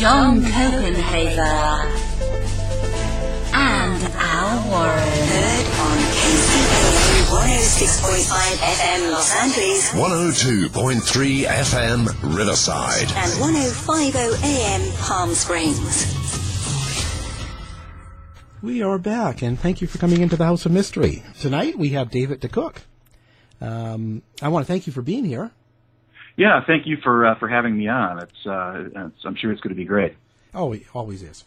John Copenhaver, and Al Warren. Heard on KCAA 106.5 FM Los Angeles 102.3 FM Riverside. and 105.0 AM Palm Springs. We are back, and thank you for coming into the House of Mystery. Tonight we have David DeKok. Um, I want to thank you for being here. Yeah, thank you for uh, for having me on. It's, uh, it's I'm sure it's going to be great. Oh, it always is.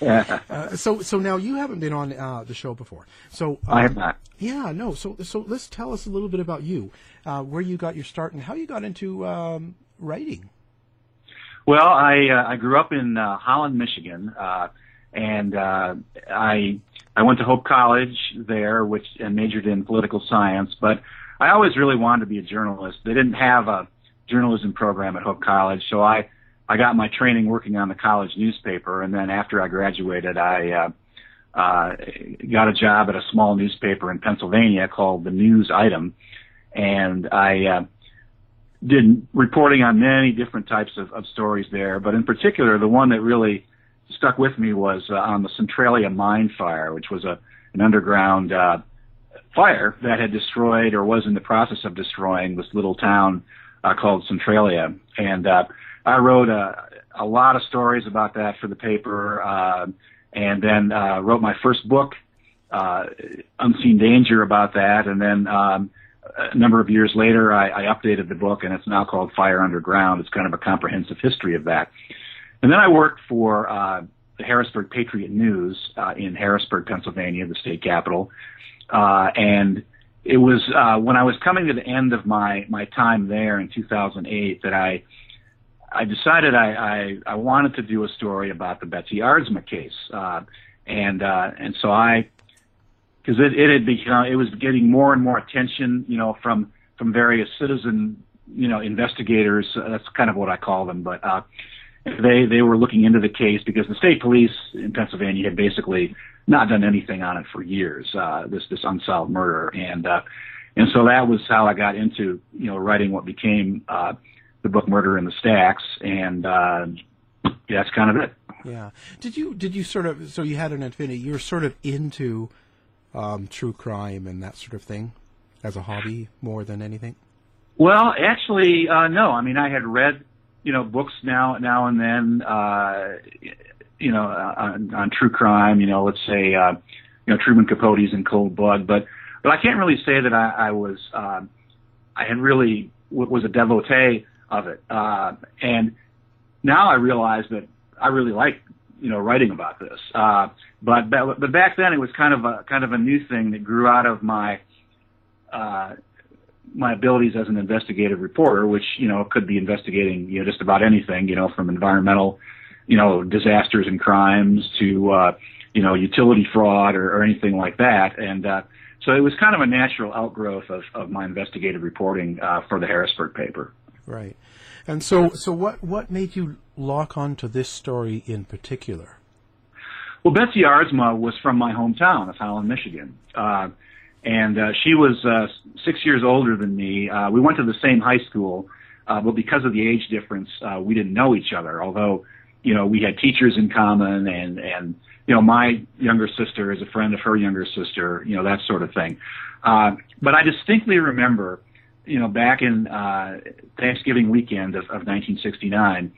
Yeah. Uh, so, so now you haven't been on uh, the show before. So um, I have not. Yeah, no. So, so let's tell us a little bit about you, uh, where you got your start, and how you got into um, writing. Well, I uh, I grew up in uh, Holland, Michigan, uh, and uh, I I went to Hope College there, which and majored in political science. But I always really wanted to be a journalist. They didn't have a journalism program at Hope College, so I I got my training working on the college newspaper, and then after I graduated, I uh, uh, got a job at a small newspaper in Pennsylvania called the News Item, and I uh, did reporting on many different types of, of stories there. But in particular, the one that really stuck with me was uh, on the Centralia mine fire, which was a an underground uh, fire that had destroyed or was in the process of destroying this little town uh, called Centralia. And uh, I wrote a, a lot of stories about that for the paper, uh, and then uh, wrote my first book, uh, Unseen Danger, about that. And then um, a number of years later, I, I updated the book, and it's now called Fire Underground. It's kind of a comprehensive history of that. And then I worked for uh, the Harrisburg Patriot News uh, in Harrisburg, Pennsylvania, the state capital. Uh, and it was uh, when I was coming to the end of my my time there in 2008 that I I decided I, I I wanted to do a story about the Betsy Aardsma case, uh, and uh, and so I because it, it had become it was getting more and more attention, you know, from from various citizen you know investigators. Uh, that's kind of what I call them, but uh, they they were looking into the case because the state police in Pennsylvania had basically not done anything on it for years. Uh, this this unsolved murder, and uh, and so that was how I got into you know writing what became uh, the book Murder in the Stacks, and uh, yeah, that's kind of it. Yeah. Did you did you sort of so you had an affinity? You're sort of into um, true crime and that sort of thing as a hobby more than anything. Well, actually, uh, no. I mean, I had read, you know, books now now and then, uh, you know, on, on true crime. You know, let's say, uh, you know, Truman Capote's in Cold Blood, but but I can't really say that I, I was, um, I had really was a devotee of it. Uh, and now I realize that I really like, you know, writing about this. Uh, but but but back then it was kind of a kind of a new thing that grew out of my uh, my abilities as an investigative reporter, which you know could be investigating you know just about anything, you know, from environmental, you know, disasters and crimes to uh, you know utility fraud or, or anything like that, and uh, so it was kind of a natural outgrowth of, of my investigative reporting uh, for the Harrisburg paper. Right, and so so what what made you lock on to this story in particular? Well, Betsy Aardsma was from my hometown of Holland, Michigan. Uh, and uh, she was uh, six years older than me. Uh, we went to the same high school, uh, but because of the age difference, uh, we didn't know each other. Although, you know, we had teachers in common, and and you know, my younger sister is a friend of her younger sister, you know, that sort of thing. Uh, but I distinctly remember, you know, back in uh, Thanksgiving weekend of, of 1969,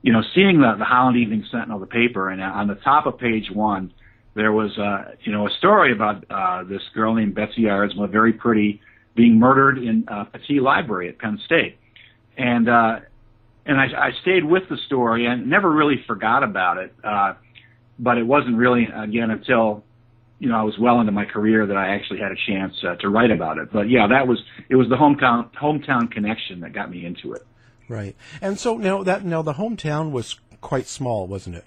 you know, seeing the, the Holland Evening Sentinel, the paper, and on the top of page one there was uh, you know a story about uh, this girl named Betsy Aardsma, very pretty, being murdered in uh, Pattee Library at Penn State, and uh, and I, I stayed with the story and never really forgot about it. Uh, but it wasn't really again until you know I was well into my career that I actually had a chance uh, to write about it. But yeah, that was it was the hometown hometown connection that got me into it. Right, and so now that now the hometown was quite small, wasn't it?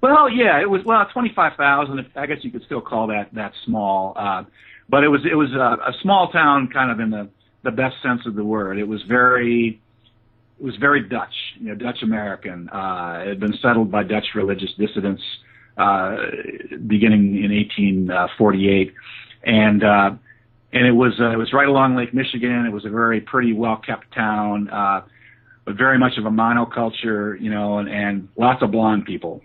Well, yeah, it was well twenty five thousand. I guess you could still call that that small, uh, but it was it was a, a small town, kind of in the the best sense of the word. It was very it was very Dutch, you know, Dutch American. Uh, it had been settled by Dutch religious dissidents uh, beginning in 1848, and uh, and it was uh, it was right along Lake Michigan. It was a very pretty, well kept town. Uh, but very much of a monoculture, you know, and, and lots of blonde people.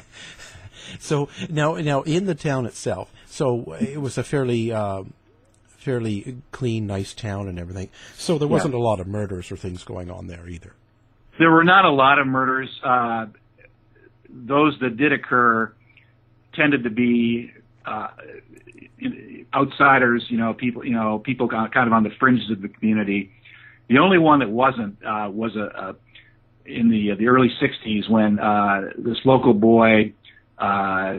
so now, now in the town itself, so it was a fairly, uh, fairly clean, nice town and everything. So there wasn't yeah. a lot of murders or things going on there either. There were not a lot of murders. Uh, those that did occur tended to be uh, outsiders, you know, people, you know, people kind of on the fringes of the community the only one that wasn't uh, was a, a in the uh, the early '60s when uh, this local boy uh,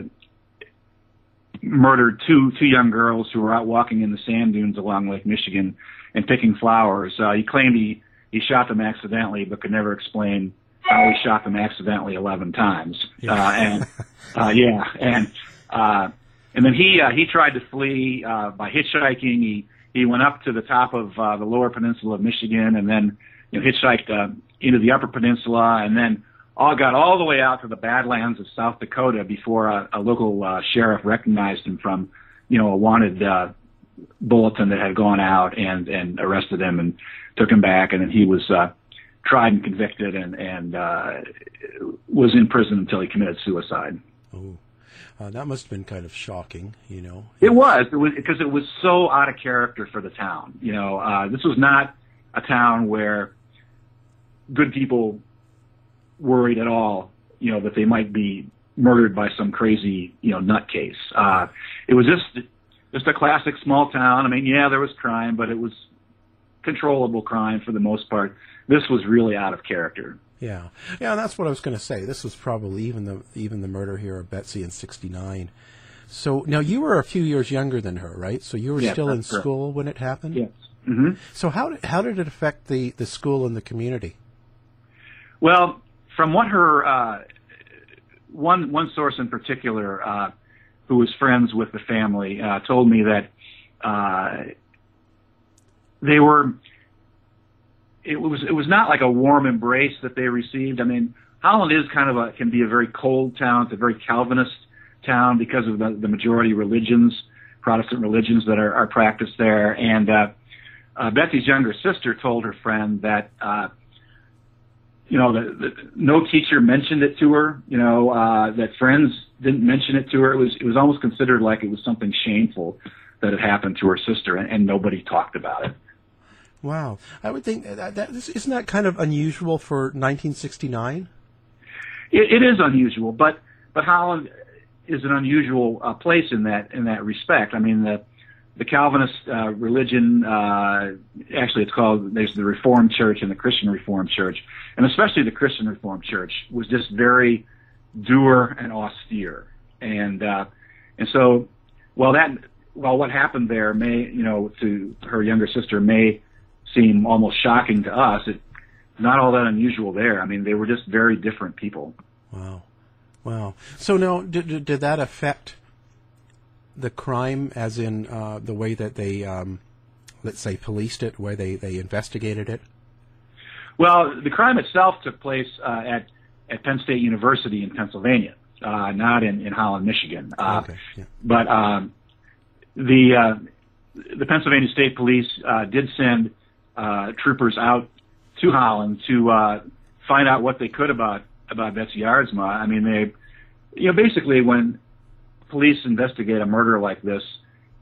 murdered two two young girls who were out walking in the sand dunes along Lake Michigan and picking flowers. Uh, he claimed he he shot them accidentally, but could never explain how he shot them accidentally 11 times. Yeah. Uh, and uh, yeah, and uh, and then he uh, he tried to flee uh, by hitchhiking. He he went up to the top of uh, the lower peninsula of Michigan and then you know, hitchhiked uh, into the upper peninsula and then all got all the way out to the Badlands of South Dakota before a, a local uh, sheriff recognized him from, you know, a wanted uh, bulletin that had gone out and and arrested him and took him back and then he was uh, tried and convicted and and uh, was in prison until he committed suicide. Oh. Uh, that must have been kind of shocking, you know. It was, it was because it was so out of character for the town. You know, uh, this was not a town where good people worried at all, you know, that they might be murdered by some crazy, you know, nutcase. Uh, it was just just a classic small town. I mean, yeah, there was crime, but it was controllable crime for the most part. This was really out of character. Yeah, yeah, that's what I was going to say. This was probably even the even the murder here of Betsy in '69. So now you were a few years younger than her, right? So you were still in correct. school when it happened. Yes. Mm-hmm. So how did, how did it affect the the school and the community? Well, from what her uh, one one source in particular, uh, who was friends with the family, uh, told me that uh, they were it was it was not like a warm embrace that they received. I mean, Holland is kind of a can be a very cold town. It's a very Calvinist town because of the, the majority religions, Protestant religions that are, are practiced there. And uh, uh, Betsy's younger sister told her friend that uh, you know that, that no teacher mentioned it to her. You know uh, that friends didn't mention it to her. It was it was almost considered like it was something shameful that had happened to her sister, and, and nobody talked about it. Wow, I would think that, that isn't that kind of unusual for 1969. It, it is unusual, but but Holland is an unusual uh, place in that in that respect. I mean the the Calvinist uh, religion, uh, actually, it's called there's the Reformed Church and the Christian Reformed Church, and especially the Christian Reformed Church was just very dour and austere, and uh, and so, well, that while what happened there may, you know, to her younger sister may seem almost shocking to us, it's not all that unusual there. I mean, they were just very different people. Wow, wow. So now, did, did that affect the crime, as in uh, the way that they, um, let's say, policed it, where they they investigated it? Well, the crime itself took place uh, at at Penn State University in Pennsylvania, uh, not in, in Holland, Michigan. Uh, okay. Yeah. But um, the uh, the Pennsylvania State Police uh, did send uh, troopers out to Holland to uh, find out what they could about about Betsy Aardsma. I mean, they, you know, basically when police investigate a murder like this,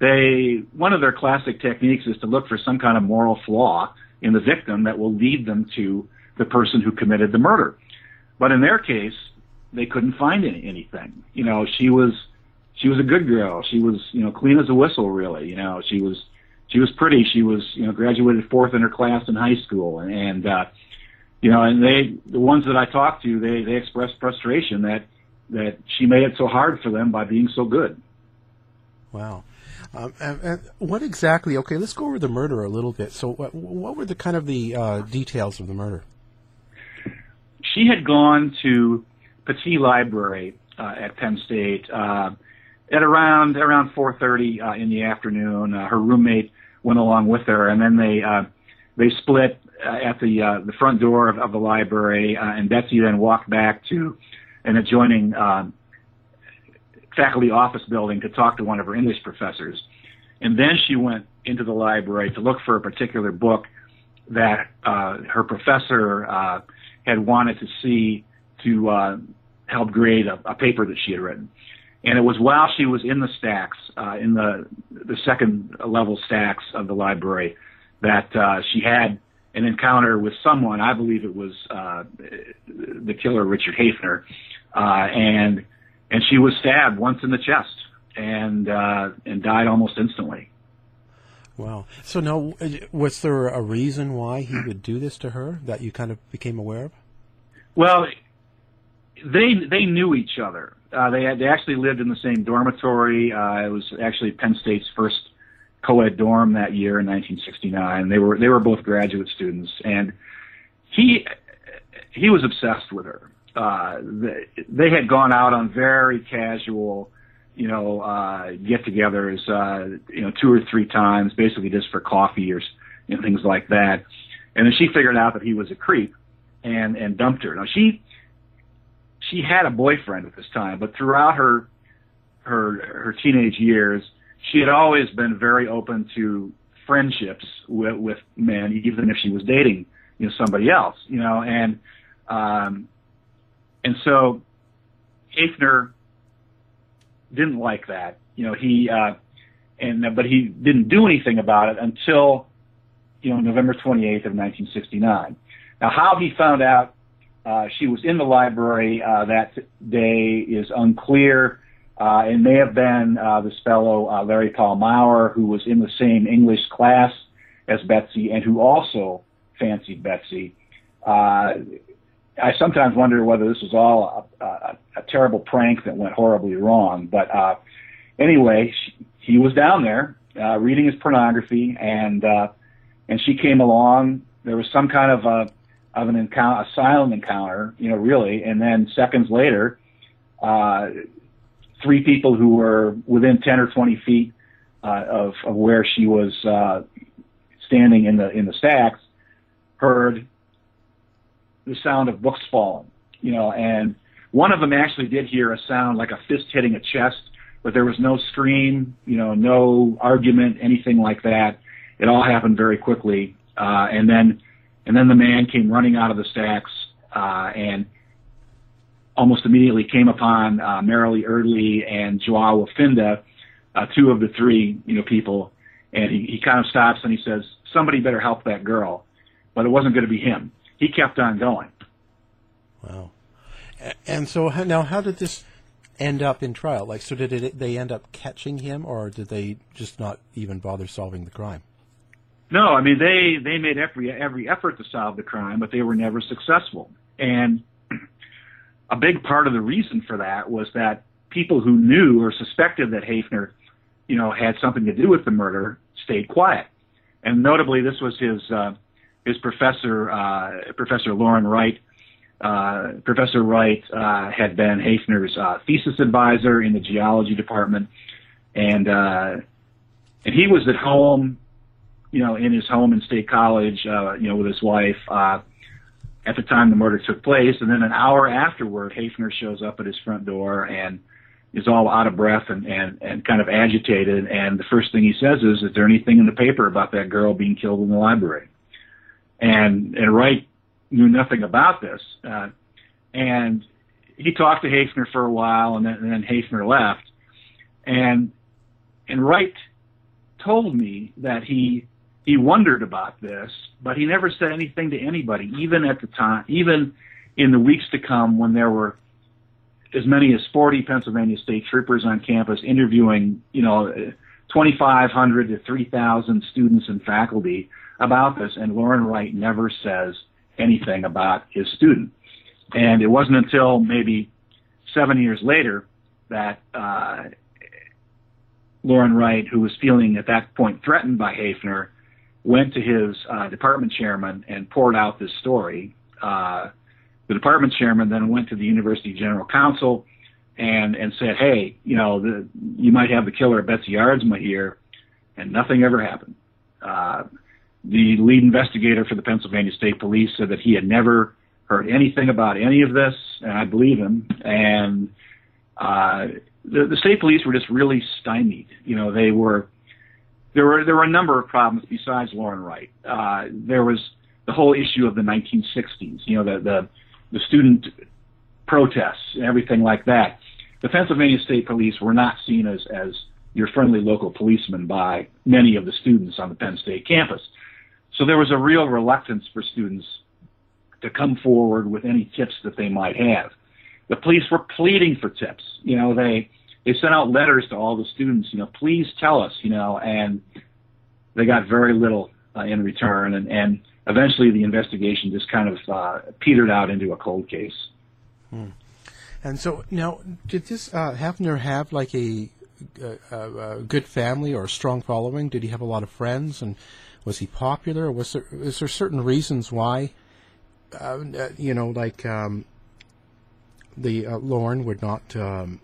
they one of their classic techniques is to look for some kind of moral flaw in the victim that will lead them to the person who committed the murder. But in their case, they couldn't find any, anything. You know, she was she was a good girl. She was you know clean as a whistle, really. You know, she was she was pretty. She was you know graduated fourth in her class in high school, and, and uh, you know, and they the ones that I talked to, they they expressed frustration that that she made it so hard for them by being so good. Wow. Um, and, and what exactly? Okay, let's go over the murder a little bit. So, what, what were the kind of the uh, details of the murder? She had gone to Pattee Library uh, at Penn State uh, at around around 4:30 uh, in the afternoon. Uh, her roommate went along with her, and then they uh, they split uh, at the uh, the front door of, of the library, uh, and Betsy then walked back to an adjoining um, faculty office building to talk to one of her English professors. And then she went into the library to look for a particular book that uh, her professor uh, had wanted to see to uh, help grade a, a paper that she had written. And it was while she was in the stacks, uh, in the the second level stacks of the library, that uh, she had an encounter with someone. I believe it was uh, the killer, Richard Haefner, uh, and and she was stabbed once in the chest and uh, and died almost instantly. Wow. So now, was there a reason why he would do this to her that you kind of became aware of? Well, they they knew each other. Uh, they had, they actually lived in the same dormitory. Uh, it was actually Penn State's first co-ed dorm that year in 1969. They were they were both graduate students, and he he was obsessed with her uh, they, they had gone out on very casual, you know, uh, get-togethers, uh, you know, two or three times, basically just for coffee or you know, things like that. And then she figured out that he was a creep, and and dumped her. Now she she had a boyfriend at this time, but throughout her her her teenage years, she had always been very open to friendships with with men, even if she was dating you know somebody else, you know, and um, and so Haefner didn't like that. You know, he uh, and but he didn't do anything about it until you know November 28th of 1969. Now, how he found out uh, she was in the library uh, that day is unclear. Uh, it may have been uh, this fellow uh, Larry Paul Maurer, who was in the same English class as Betsy and who also fancied Betsy. Uh, I sometimes wonder whether this was all a, a, a terrible prank that went horribly wrong. But uh, anyway, she, he was down there uh, reading his pornography, and uh, and she came along. There was some kind of a of an encounter, a silent encounter, you know, really. And then seconds later, uh, three people who were within ten or twenty feet uh, of of where she was uh, standing in the in the stacks heard the sound of books falling, you know, and one of them actually did hear a sound like a fist hitting a chest, but there was no scream, you know, no argument, anything like that. It all happened very quickly, uh, and then and then the man came running out of the stacks uh, and almost immediately came upon uh, Marilee Eardley and Joao Finda, uh, two of the three, you know, people, and he, he kind of stops and he says, "Somebody better help that girl," but it wasn't going to be him he kept on going. Wow. And so now, how did this end up in trial? Like, so did it, they end up catching him, or did they just not even bother solving the crime? No, I mean they they made every every effort to solve the crime, but they were never successful. And a big part of the reason for that was that people who knew or suspected that Haefner, you know, had something to do with the murder, stayed quiet. And notably, this was his uh, his professor, uh, Professor Loren Wright. Uh, professor Wright uh, had been Haefner's uh, thesis advisor in the geology department, and uh, and he was at home, you know, in his home in State College, you know, with his wife at the time the murder took place. And then an hour afterward, Haefner shows up at his front door and is all out of breath and, and, and kind of agitated. And the first thing he says is, is there anything in the paper about that girl being killed in the library? And, and Wright knew nothing about this. Uh, and he talked to Haefner for a while and then, and then Haefner left. And, and Wright told me that he, he wondered about this, but he never said anything to anybody, even at the time, even in the weeks to come when there were as many as 40 Pennsylvania state troopers on campus interviewing, you know, 2,500 to 3,000 students and faculty about this, and Loren Wright never says anything about his student. And it wasn't until maybe seven years later that uh, Loren Wright, who was feeling at that point threatened by Haefner, went to his uh, department chairman and poured out this story. Uh, the department chairman then went to the university general counsel and and said, "Hey, you know, the, you might have the killer of Betsy Aardsma here," and nothing ever happened. Uh, the lead investigator for the Pennsylvania State Police said that he had never heard anything about any of this, and I believe him. And uh, the, the state police were just really stymied. You know, they were there were there were a number of problems besides Loren Wright. Uh, there was the whole issue of the 1960s. You know, the the the student protests and everything like that. The Pennsylvania State Police were not seen as, as your friendly local policeman by many of the students on the Penn State campus. So there was a real reluctance for students to come forward with any tips that they might have. The police were pleading for tips. You know, they they sent out letters to all the students. You know, please tell us. You know, and they got very little uh, in return. And and eventually the investigation just kind of uh, petered out into a cold case. Hmm. And so now, did this uh, Haefner have like a, a, a, good family or a strong following? Did he have a lot of friends, and was he popular? Was there is there certain reasons why, uh, you know, like um, the uh, Loren would not um,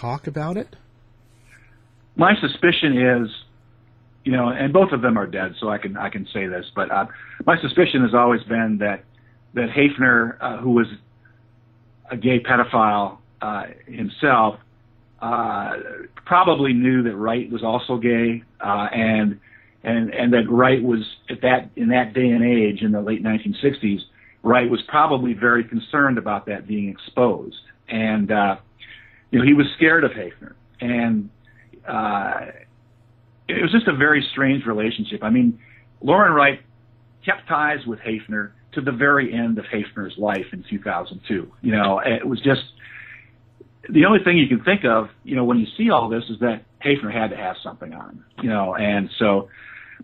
talk about it? My suspicion is you know, and both of them are dead, so I can I can say this. But uh, my suspicion has always been that that Haefner, uh, who was a gay pedophile uh, himself, uh, probably knew that Wright was also gay, uh, and and and that Wright was at that in that day and age in the late 1960s, Wright was probably very concerned about that being exposed, and uh, you know he was scared of Haefner, and uh, it was just a very strange relationship. I mean, Loren Wright kept ties with Haefner to the very end of Haefner's life in 2002. You know, it was just the only thing you can think of, you know, when you see all this is that Haefner had to have something on you know, and so,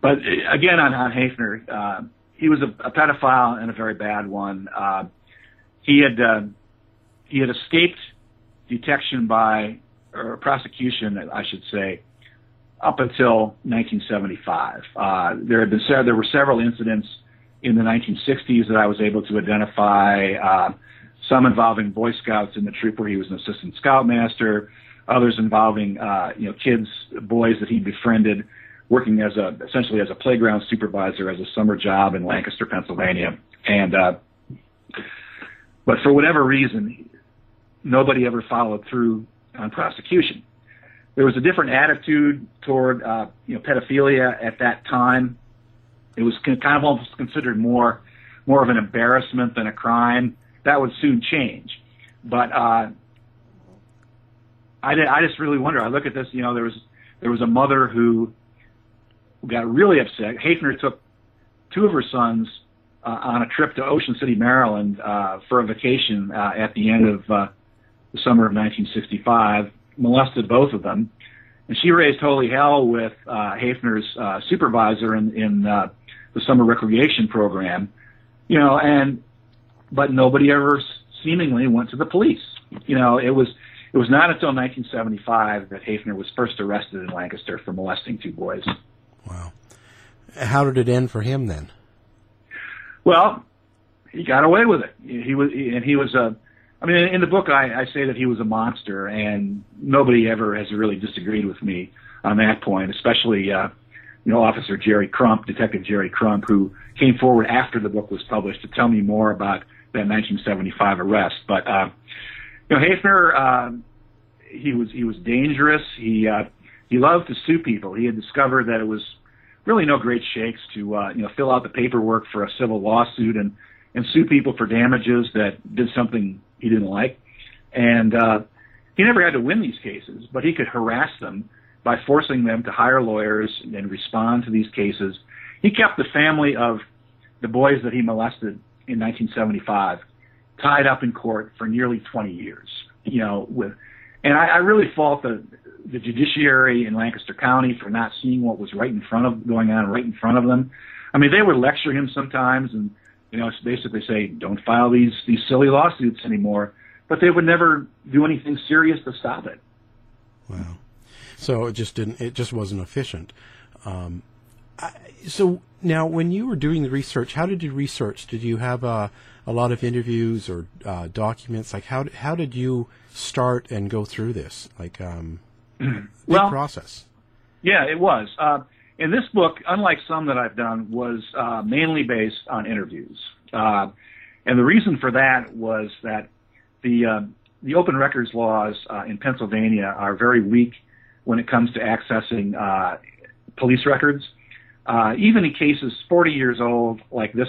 but again, on, on Haefner, uh, he was a, a pedophile and a very bad one. Uh, he had, uh, he had escaped detection by, or prosecution, I should say, up until 1975. Uh, there had been there were several incidents in the 1960s that I was able to identify. Uh, some involving Boy Scouts in the troop where he was an assistant scoutmaster. Others involving uh, you know kids, boys that he befriended, working as a essentially as a playground supervisor as a summer job in Lancaster, Pennsylvania. And uh, but for whatever reason, nobody ever followed through on prosecution there was a different attitude toward uh, you know pedophilia at that time. It was kind of almost considered more more of an embarrassment than a crime. That would soon change, but uh, I did, I just really wonder. I look at this, you know, there was there was a mother who got really upset. Haefner took two of her sons uh, on a trip to Ocean City, Maryland, uh, for a vacation uh, at the end of uh, the summer of 1965 molested both of them. And she raised holy hell with uh, Haefner's uh, supervisor in, in uh, the summer recreation program, you know, and but nobody ever seemingly went to the police. You know, it was it was not until 1975 that Haefner was first arrested in Lancaster for molesting two boys. Wow. How did it end for him then? Well, he got away with it. He was, and he was a. I mean, in the book, I, I say that he was a monster, and nobody ever has really disagreed with me on that point. Especially, uh, you know, Officer Jerry Crump, Detective Jerry Crump, who came forward after the book was published to tell me more about that 1975 arrest. But uh, you know, Haefner, uh, he was he was dangerous. He uh, he loved to sue people. He had discovered that it was really no great shakes to uh, you know fill out the paperwork for a civil lawsuit and and sue people for damages that did something he didn't like. And uh, he never had to win these cases, but he could harass them by forcing them to hire lawyers and respond to these cases. He kept the family of the boys that he molested in 1975 tied up in court for nearly 20 years. You know, with and I, I really fault the the judiciary in Lancaster County for not seeing what was right in front of going on right in front of them. I mean, they would lecture him sometimes and you know it's basically say, "Don't file these these silly lawsuits anymore," but they would never do anything serious to stop it. Wow. So it just didn't. It just wasn't efficient. Um, I, so now, when you were doing the research, how did you research? Did you have a a lot of interviews or uh, documents? Like how how did you start and go through this? Like um, Well- process. Yeah, it was. Uh, and this book, unlike some that I've done, was uh, mainly based on interviews. Uh, and the reason for that was that the uh, the open records laws uh, in Pennsylvania are very weak when it comes to accessing uh, police records. Uh, even in cases 40 years old, like this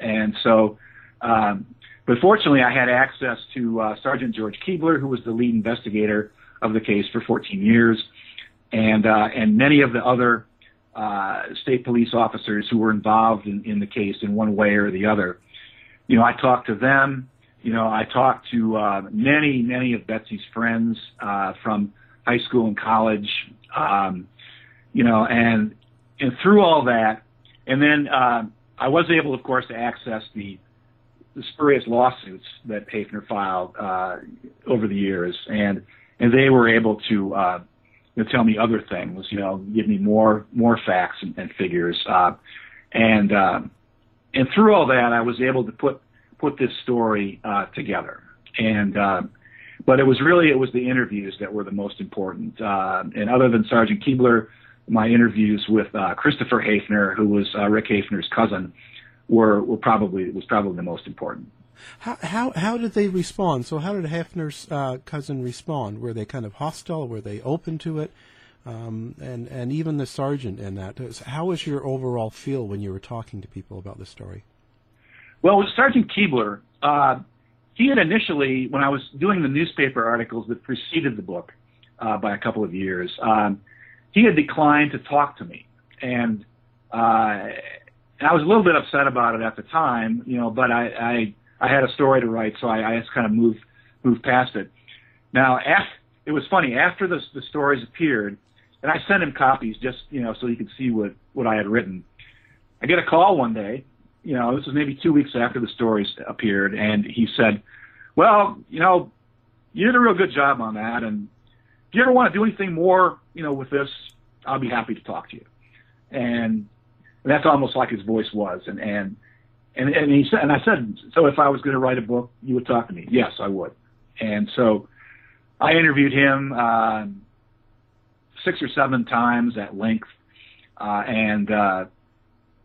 And so, um, but fortunately, I had access to uh, Sergeant George Keebler, who was the lead investigator of the case for 14 years, and uh, and many of the other uh, state police officers who were involved in, in the case in one way or the other. You know, I talked to them. You know, I talked to uh, many, many of Betsy's friends uh, from high school and college. Um, you know, and and through all that, and then uh, I was able, of course, to access the, the spurious lawsuits that Haefner filed uh, over the years, and and they were able to uh, tell me other things, you know, give me more more facts and, and figures, uh, and uh, and through all that, I was able to put put this story uh, together, and uh, but it was really it was the interviews that were the most important, uh, and other than Sergeant Keebler my interviews with uh, Christopher Haefner, who was uh, Rick Haefner's cousin, were were probably was probably the most important. How how how did they respond? So how did Haefner's uh, cousin respond? Were they kind of hostile? Were they open to it? Um, and and even the sergeant in that. How was your overall feel when you were talking to people about the story? Well, with Sergeant Keebler, uh, he had initially, when I was doing the newspaper articles that preceded the book uh, by a couple of years, um, he had declined to talk to me, and uh, I was a little bit upset about it at the time, you know. But I I, I had a story to write, so I, I just kind of moved moved past it. Now, after, it was funny after the the stories appeared, and I sent him copies just you know so he could see what what I had written. I get a call one day, you know, this was maybe two weeks after the stories appeared, and he said, "Well, you know, you did a real good job on that, and if you ever want to do anything more, you know, with this, I'll be happy to talk to you." And and that's almost like his voice was. And and and and he said, and I said, so if I was going to write a book, you would talk to me. Yes, I would. And so I interviewed him uh, six or seven times at length, uh, and uh,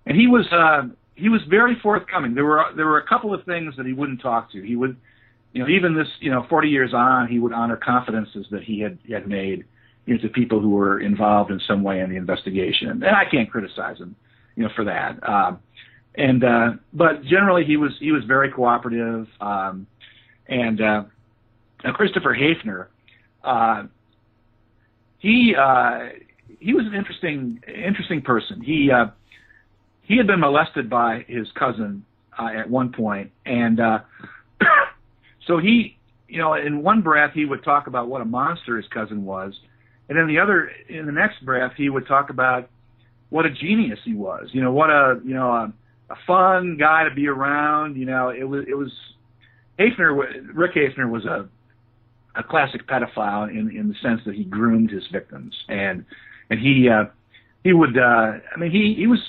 and he was uh, he was very forthcoming. There were there were a couple of things that he wouldn't talk to. He would, you know, even this, you know, 40 years on, he would honor confidences that he had had made, know, to people who were involved in some way in the investigation. And I can't criticize him you know, for that. Um, and uh, but generally, he was he was very cooperative. Um, and uh, Christopher Haefner, uh, he uh, he was an interesting interesting person. He uh, he had been molested by his cousin uh, at one point, and so he, you know, in one breath he would talk about what a monster his cousin was, and in the other, in the next breath, he would talk about what a genius he was. You know, what a you know a, a fun guy to be around. You know, it was it was Haefner. Rick Haefner was a a classic pedophile in in the sense that he groomed his victims and and he uh, he would uh, I mean he he was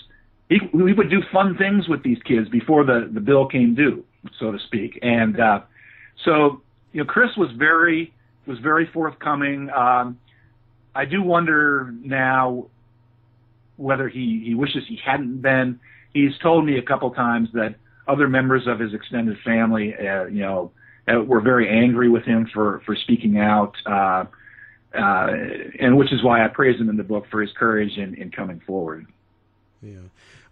he he would do fun things with these kids before the the bill came due, so to speak. And uh, so you know, Chris was very was very forthcoming. Um, I do wonder now whether he, he wishes he hadn't been. He's told me a couple times that other members of his extended family, uh, you know, uh, were very angry with him for for speaking out, uh, uh, and which is why I praise him in the book for his courage in, in coming forward. Yeah.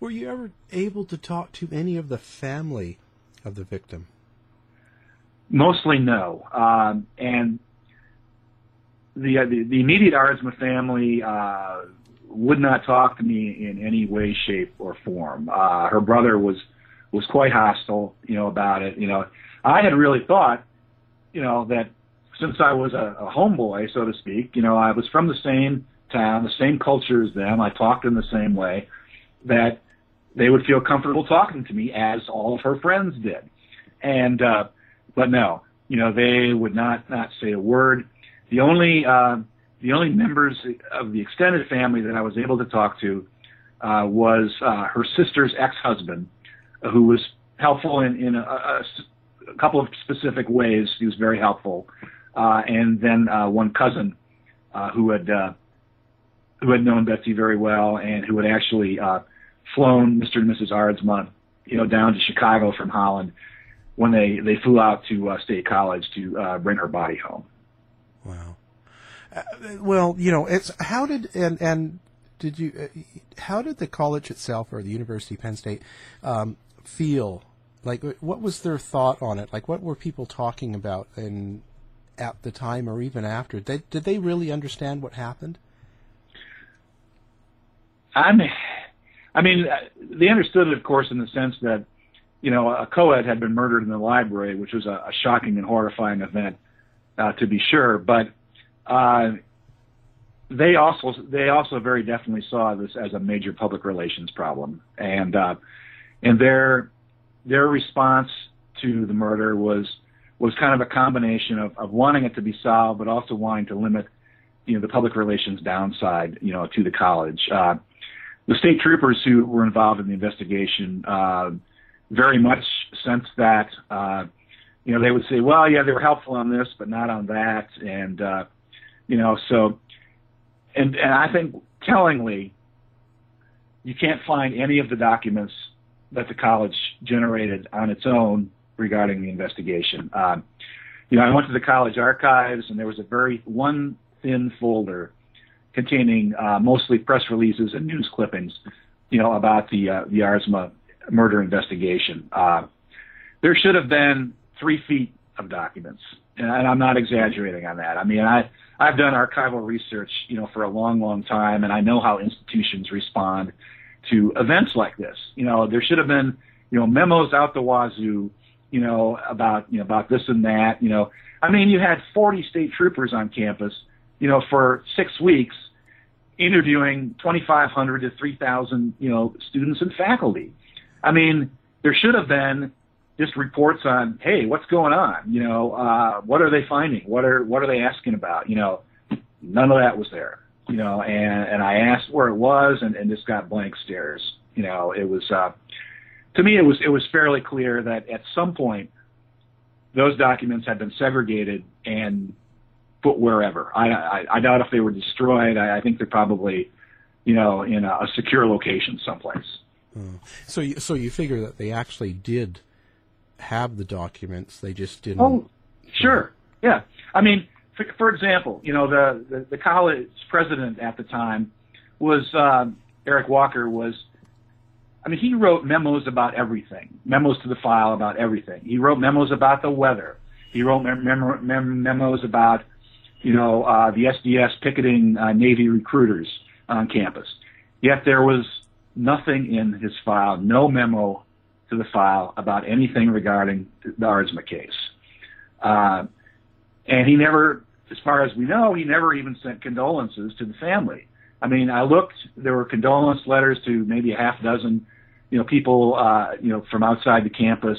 Were you ever able to talk to any of the family of the victim? Mostly no, um, and the, uh, the the immediate Aardsma family. Uh, would not talk to me in any way, shape, or form. Uh, her brother was was quite hostile, you know, about it. You know, I had really thought, you know, that since I was a, a homeboy, so to speak, you know, I was from the same town, the same culture as them. I talked in the same way. That they would feel comfortable talking to me as all of her friends did. And uh, but no, you know, they would not not say a word. The only uh, the only members of the extended family that I was able to talk to uh, was uh, her sister's ex-husband, who was helpful in, in a, a, a, couple of specific ways. He was very helpful, uh, and then uh, one cousin uh, who had uh, who had known Betsy very well and who had actually uh, flown Mr. and Mrs. Aardsma, you know, down to Chicago from Holland when they they flew out to uh, State College to uh, bring her body home. Wow. Uh, well, you know, it's how did and and did you uh, how did the college itself or the University of Penn State um, feel? Like, what was their thought on it? Like, what were people talking about in at the time or even after? They, did they really understand what happened? I mean, I mean, uh, they understood it, of course, in the sense that you know a co-ed had been murdered in the library, which was a, a shocking and horrifying event, uh, to be sure. But uh, they also they also very definitely saw this as a major public relations problem, and uh, and their their response to the murder was was kind of a combination of, of wanting it to be solved, but also wanting to limit you know the public relations downside you know to the college. Uh, the state troopers who were involved in the investigation uh, very much sensed that. You know, they would say, "Well, yeah, they were helpful on this, but not on that," and uh, you know, so and and I think tellingly, you can't find any of the documents that the college generated on its own regarding the investigation. Um, you know, I went to the college archives, and there was a very one thin folder containing uh, mostly press releases and news clippings, you know, about the uh, the Aardsma murder investigation. Uh, there should have been three feet of documents, and I'm not exaggerating on that. I mean, I I've done archival research, you know, for a long, long time, and I know how institutions respond to events like this. You know, there should have been, you know, memos out the wazoo, you know, about you know about this and that. You know, I mean, you had 40 state troopers on campus, you know, for six weeks, interviewing 2,500 to 3,000, you know, students and faculty. I mean, there should have been just reports on, hey, what's going on? You know, uh, what are they finding? What are what are they asking about? You know, none of that was there. You know, and and I asked where it was, and and just got blank stares. You know, it was uh, to me it was it was fairly clear that at some point those documents had been segregated and put wherever. I I, I doubt if they were destroyed. I, I think they're probably, you know, in a, a secure location someplace. Oh. So, you, so you figure that they actually did have the documents. They just didn't. Oh, sure. Yeah. I mean, for, for example, you know, the, the, the college president at the time was um, Eric Walker was. I mean, he wrote memos about everything, memos to the file about everything. He wrote memos about the weather. He wrote mem- mem- memos about, you know, uh, the SDS picketing uh, Navy recruiters on campus. Yet there was nothing in his file, no memo to the file about anything regarding the Aardsma case. Uh, and he never, as far as we know, he never even sent condolences to the family. I mean, I looked, there were condolence letters to maybe a half dozen, you know, people, uh, you know, from outside the campus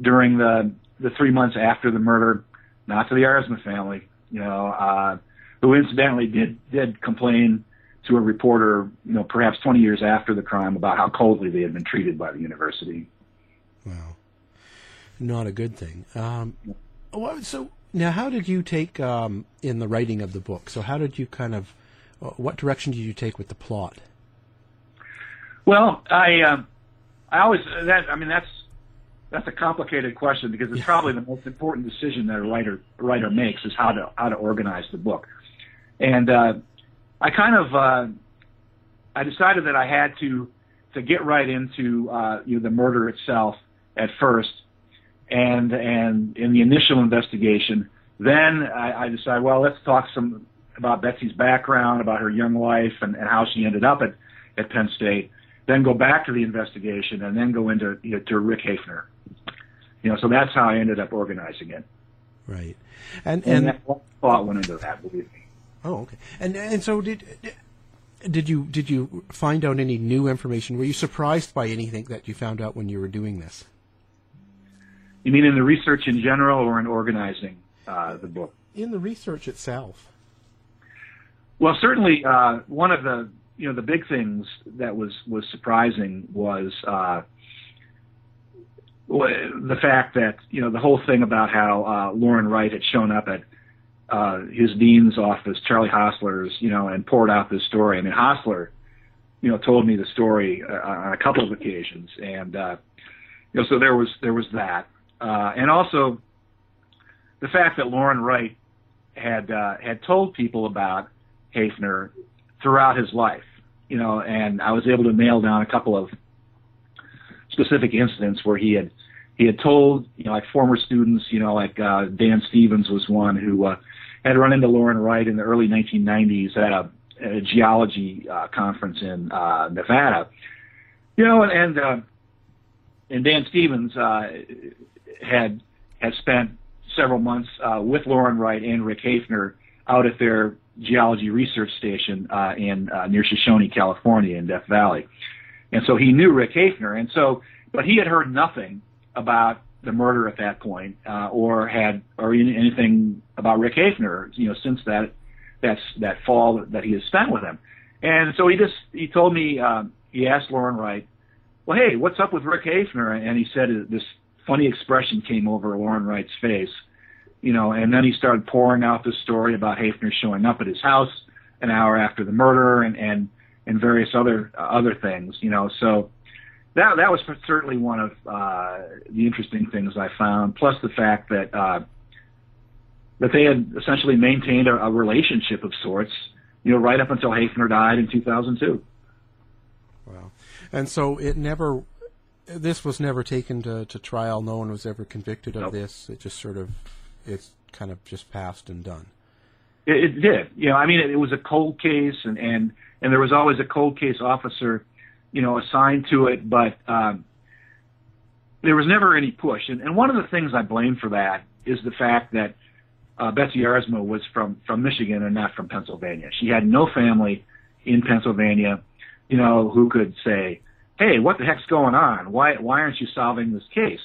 during the, the three months after the murder, not to the Aardsma family, you know, uh, who incidentally did, did complain to a reporter, you know, perhaps 20 years after the crime about how coldly they had been treated by the university. Wow, not a good thing. Um, so now, how did you take um, in the writing of the book? So, how did you kind of, uh, what direction did you take with the plot? Well, I, um, I always that I mean that's that's a complicated question because it's probably the most important decision that a writer a writer makes is how to how to organize the book, and uh, I kind of uh, I decided that I had to to get right into uh, you know the murder itself at first, and and in the initial investigation, then I, I decided, well, let's talk some about Betsy's background, about her young life, and, and how she ended up at at Penn State. Then go back to the investigation, and then go into you know, to Rick Haefner. You know, so that's how I ended up organizing it. Right, and and, and, that thought went into that. Believe me. Oh, okay. And and so did did you did you find out any new information? Were you surprised by anything that you found out when you were doing this? You mean in the research in general, or in organizing uh, the book? In the research itself. Well, certainly uh, one of the you know the big things that was was surprising was uh, the fact that you know the whole thing about how uh, Loren Wright had shown up at uh, his dean's office, Charlie Hosler's, you know, and poured out this story. I mean, Hosler, you know, told me the story uh, on a couple of occasions, and uh, you know, so there was there was that, uh, and also the fact that Loren Wright had uh, had told people about Haefner throughout his life, you know, and I was able to nail down a couple of specific incidents where he had he had told you know like former students, you know, like uh, Dan Stevens was one who uh, had run into Loren Wright in the early 1990s at a, a geology uh, conference in uh, Nevada, you know, and and, uh, and Dan Stevens uh, had had spent several months uh, with Loren Wright and Rick Haefner out at their geology research station uh, in uh, near Shoshone, California, in Death Valley, and so he knew Rick Haefner, and so but he had heard nothing about the murder at that point, uh, or had or anything about Rick Haefner, you know, since that that's that fall that he has spent with him. And so he just he told me um, he asked Loren Wright, well, hey, what's up with Rick Haefner? And he said this funny expression came over Loren Wright's face, you know, and then he started pouring out this story about Haefner showing up at his house an hour after the murder, and and and various other uh, other things. You know, so that that was certainly one of uh, the interesting things I found. Plus the fact that uh, that they had essentially maintained a, a relationship of sorts, you know, right up until Haefner died in 2002. Wow, and so it never. This was never taken to, to trial. No one was ever convicted of Nope. this. It just sort of, it's kind of just passed and done. It, it did. You know, I mean, it, it was a cold case, and and and there was always a cold case officer, you know, assigned to it, but um, there was never any push. And, and one of the things I blame for that is the fact that uh, Betsy Aardsma was from from Michigan and not from Pennsylvania. She had no family in Pennsylvania, you know, who could say, "Hey, what the heck's going on? Why why aren't you solving this case?"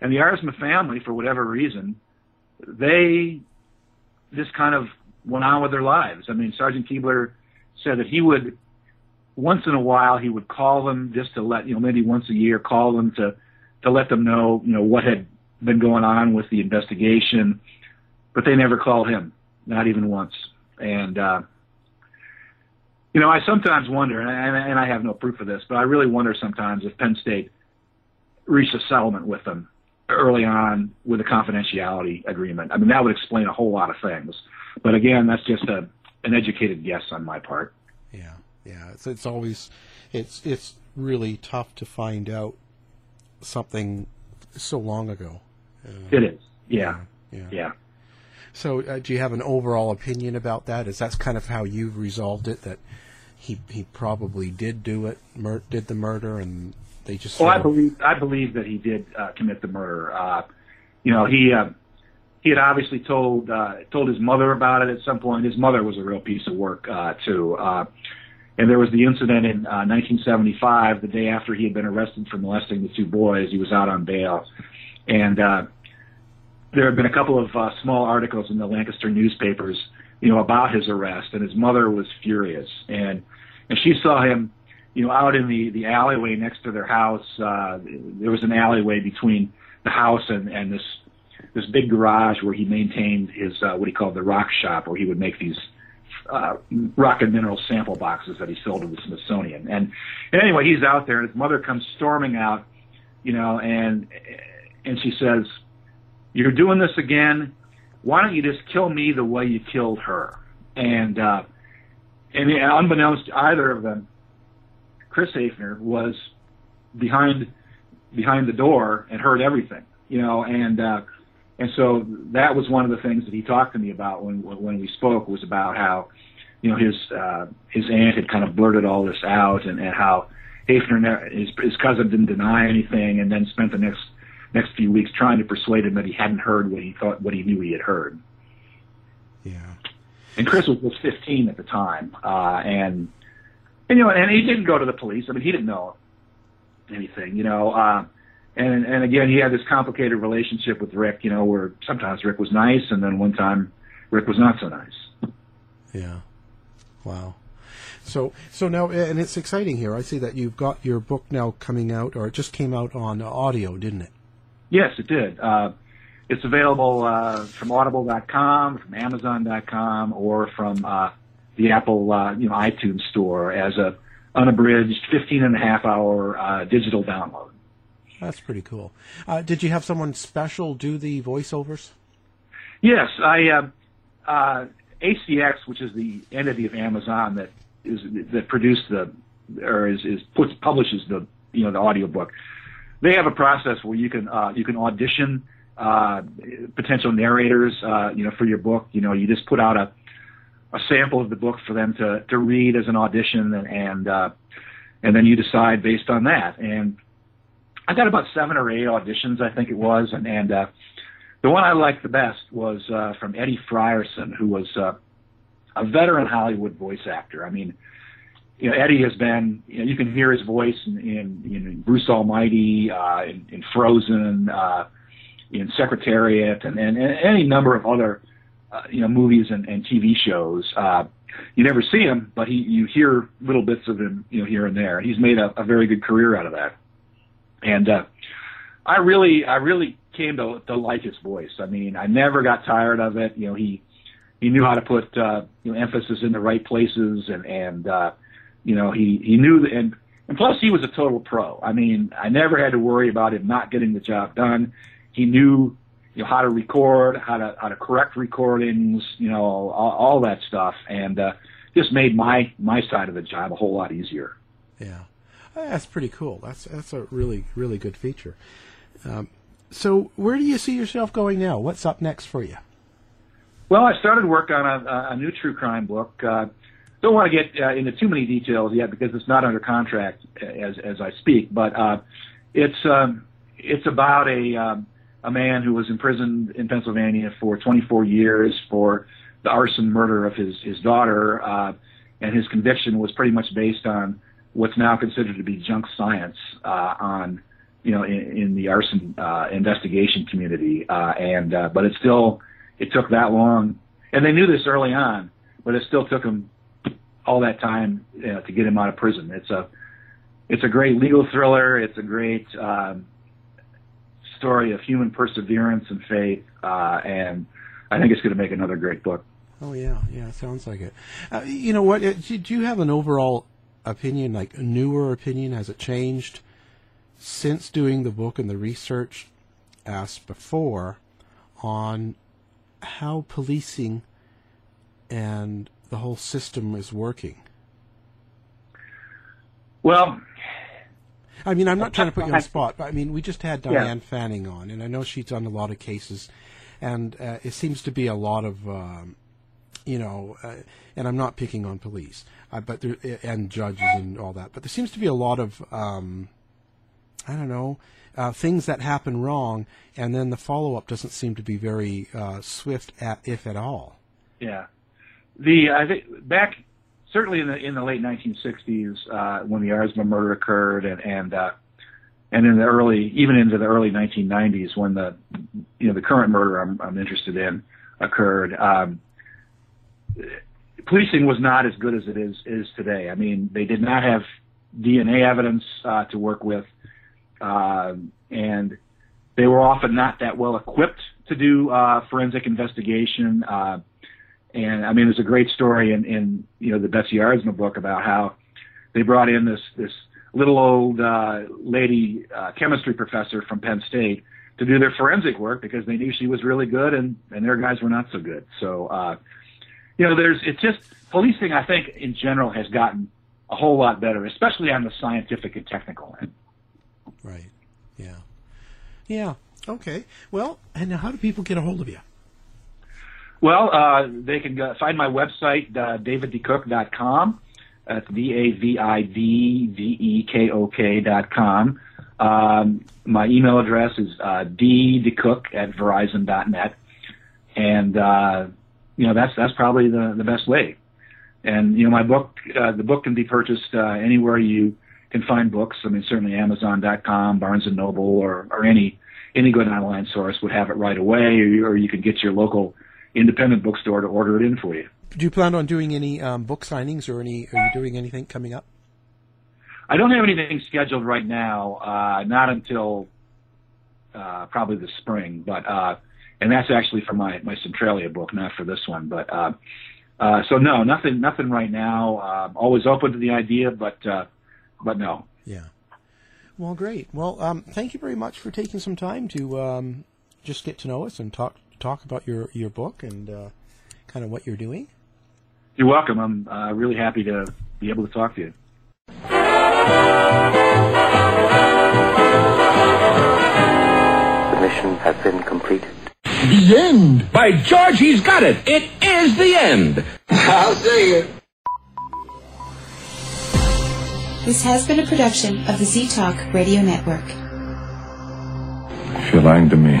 And the Aardsma family, for whatever reason, they just kind of went on with their lives. I mean, Sergeant Keebler said that he would once in a while he would call them just to let you know maybe once a year call them to to let them know you know what had been going on with the investigation, but they never called him, not even once. And uh, you know, I sometimes wonder, and I, and I have no proof of this, but I really wonder sometimes if Penn State reached a settlement with them early on with a confidentiality agreement. I mean, that would explain a whole lot of things. But again, that's just a an educated guess on my part. Yeah, yeah. It's it's always it's it's really tough to find out something so long ago. Uh, It is. Yeah. Yeah. Yeah. So, uh, do you have an overall opinion about that? Is that's kind of how you've resolved it? That he he probably did do it, mur- did the murder, and they just. Well, I of- believe I believe that he did uh, commit the murder. Uh, you know, he uh, he had obviously told uh, told his mother about it at some point. His mother was a real piece of work uh, too. Uh, and there was the incident in uh, 1975, the day after he had been arrested for molesting the two boys. He was out on bail, and uh, there had been a couple of uh, small articles in the Lancaster newspapers, you know, about his arrest. And his mother was furious, and and she saw him you know, out in the the alleyway next to their house. Uh, there was an alleyway between the house and and this this big garage where he maintained his uh, what he called the rock shop, where he would make these uh, rock and mineral sample boxes that he sold to the Smithsonian. And, and anyway, he's out there, and his mother comes storming out, you know, and and she says, "You're doing this again. Why don't you just kill me the way you killed her?" And uh, and unbeknownst to either of them, Chris Haefner was behind behind the door and heard everything, you know, and uh, and so that was one of the things that he talked to me about when when we spoke was about how, you know, his uh, his aunt had kind of blurted all this out and, and how Haefner his his cousin didn't deny anything and then spent the next next few weeks trying to persuade him that he hadn't heard what he thought what he knew he had heard. Yeah. And Chris was, was 15 at the time, uh, and and you know, and he didn't go to the police. I mean, he didn't know anything, you know. Uh, and and again, he had this complicated relationship with Rick, you know, where sometimes Rick was nice, and then one time Rick was not so nice. Yeah. Wow. So so now and it's exciting here. I see that you've got your book now coming out, or it just came out on audio, didn't it? Yes, it did. Uh, it's available uh, from Audible.com, from Amazon.com, or from uh, the Apple, uh, you know, iTunes store as a unabridged 15 and a half hour uh, digital download. That's pretty cool. Uh, did you have someone special do the voiceovers? Yes, I uh, uh, ACX, which is the entity of Amazon that is that produced the or is, is puts publishes the you know the audiobook. They have a process where you can uh, you can audition uh, potential narrators uh, you know for your book. You know you just put out a a sample of the book for them to to read as an audition and and uh, and then you decide based on that. And I got about seven or eight auditions, I think it was, and and uh, the one I liked the best was uh, from Eddie Frierson, who was uh, a veteran Hollywood voice actor. I mean, you know, Eddie has been, you know, you can hear his voice in, in, in Bruce Almighty, uh, in, in Frozen, uh, in Secretariat, and, and, and any number of other, uh, you know, movies and, and TV shows. Uh, you never see him, but he, you hear little bits of him, you know, here and there. He's made a, a very good career out of that. And, uh, I really, I really came to, to like his voice. I mean, I never got tired of it. You know, he, he knew how to put, uh, you know, emphasis in the right places and, and, uh, you know, he he knew that, and and plus he was a total pro. I mean, I never had to worry about him not getting the job done. He knew you know how to record, how to how to correct recordings, you know, all, all that stuff, and uh, just made my my side of the job a whole lot easier. Yeah, that's pretty cool. That's that's a really really good feature. Um, so, where do you see yourself going now? What's up next for you? Well, I started work on a, a new true crime book. Uh, don't want to get uh, into too many details yet because it's not under contract as as I speak. But uh, it's um, it's about a um, a man who was imprisoned in Pennsylvania for 24 years for the arson murder of his his daughter, uh, and his conviction was pretty much based on what's now considered to be junk science uh, on you know in, in the arson uh, investigation community. Uh, and uh, but it still it took that long, and they knew this early on, but it still took them all that time you know, to get him out of prison. It's a it's a great legal thriller. It's a great um, story of human perseverance and faith, uh, and I think it's going to make another great book. Oh yeah, yeah, sounds like it. Uh, you know what? Do you have an overall opinion, like a newer opinion? Has it changed since doing the book and the research asked before on how policing and the whole system is working? Well, I mean, I'm not trying to put you on the spot, but I mean, we just had Diane yeah. Fanning on, and I know she's done a lot of cases, and uh, it seems to be a lot of, um, you know, uh, and I'm not picking on police, uh, but there, and judges and all that, but there seems to be a lot of, um, I don't know, uh, things that happen wrong, and then the follow up doesn't seem to be very uh, swift, at, if at all. Yeah, the I think back certainly in the in the late 1960s uh, when the Aardsma murder occurred, and and uh, and in the early even into the early 1990s when the you know the current murder I'm, I'm interested in occurred. Um, policing was not as good as it is is today. I mean, they did not have DNA evidence uh, to work with, uh, and they were often not that well equipped to do uh, forensic investigation. And I mean, there's a great story in, in you know the Betsy Aardsma book about how they brought in this this little old uh, lady uh, chemistry professor from Penn State to do their forensic work because they knew she was really good and and their guys were not so good. So uh, you know, there's it's just policing. I think in general has gotten a whole lot better, especially on the scientific and technical end. Right. Yeah. Yeah. Okay. Well, and how do people get a hold of you? Well, uh, they can find my website, uh, daviddekok.com. That's D-A-V-I-D-D-E-K-O-K dot com. Um, my email address is uh, ddekok at verizon.net. And, uh, you know, that's, that's probably the, the best way. And, you know, my book, uh, the book can be purchased uh, anywhere you can find books. I mean, certainly Amazon.com, Barnes & Noble, or, or any, any good online source would have it right away, or, or you can get your local – independent bookstore to order it in for you. Do you plan on doing any um, book signings or any? Are you doing anything coming up? I don't have anything scheduled right now. Uh, not until uh, probably the spring, but uh, and that's actually for my my Centralia book, not for this one. But uh, uh, so no, nothing, nothing right now. Uh, always open to the idea, but uh, but no. Yeah. Well, great. Well, um, thank you very much for taking some time to um, just get to know us and talk talk about your your book and uh, kind of what you're doing. You're welcome. I'm uh, really happy to be able to talk to you. The mission has been completed. The end. By George, he's got it. It is the end. I'll say it. This has been a production of the Z Talk Radio Network. If you're lying to me,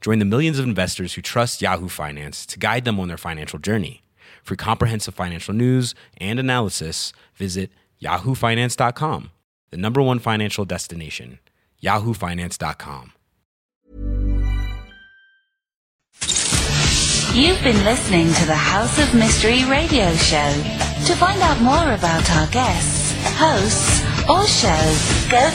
Join the millions of investors who trust Yahoo Finance to guide them on their financial journey. For comprehensive financial news and analysis, visit yahoofinance.com, the number one financial destination, yahoofinance.com. You've been listening to the House of Mystery radio show. To find out more about our guests, hosts, or shows, go to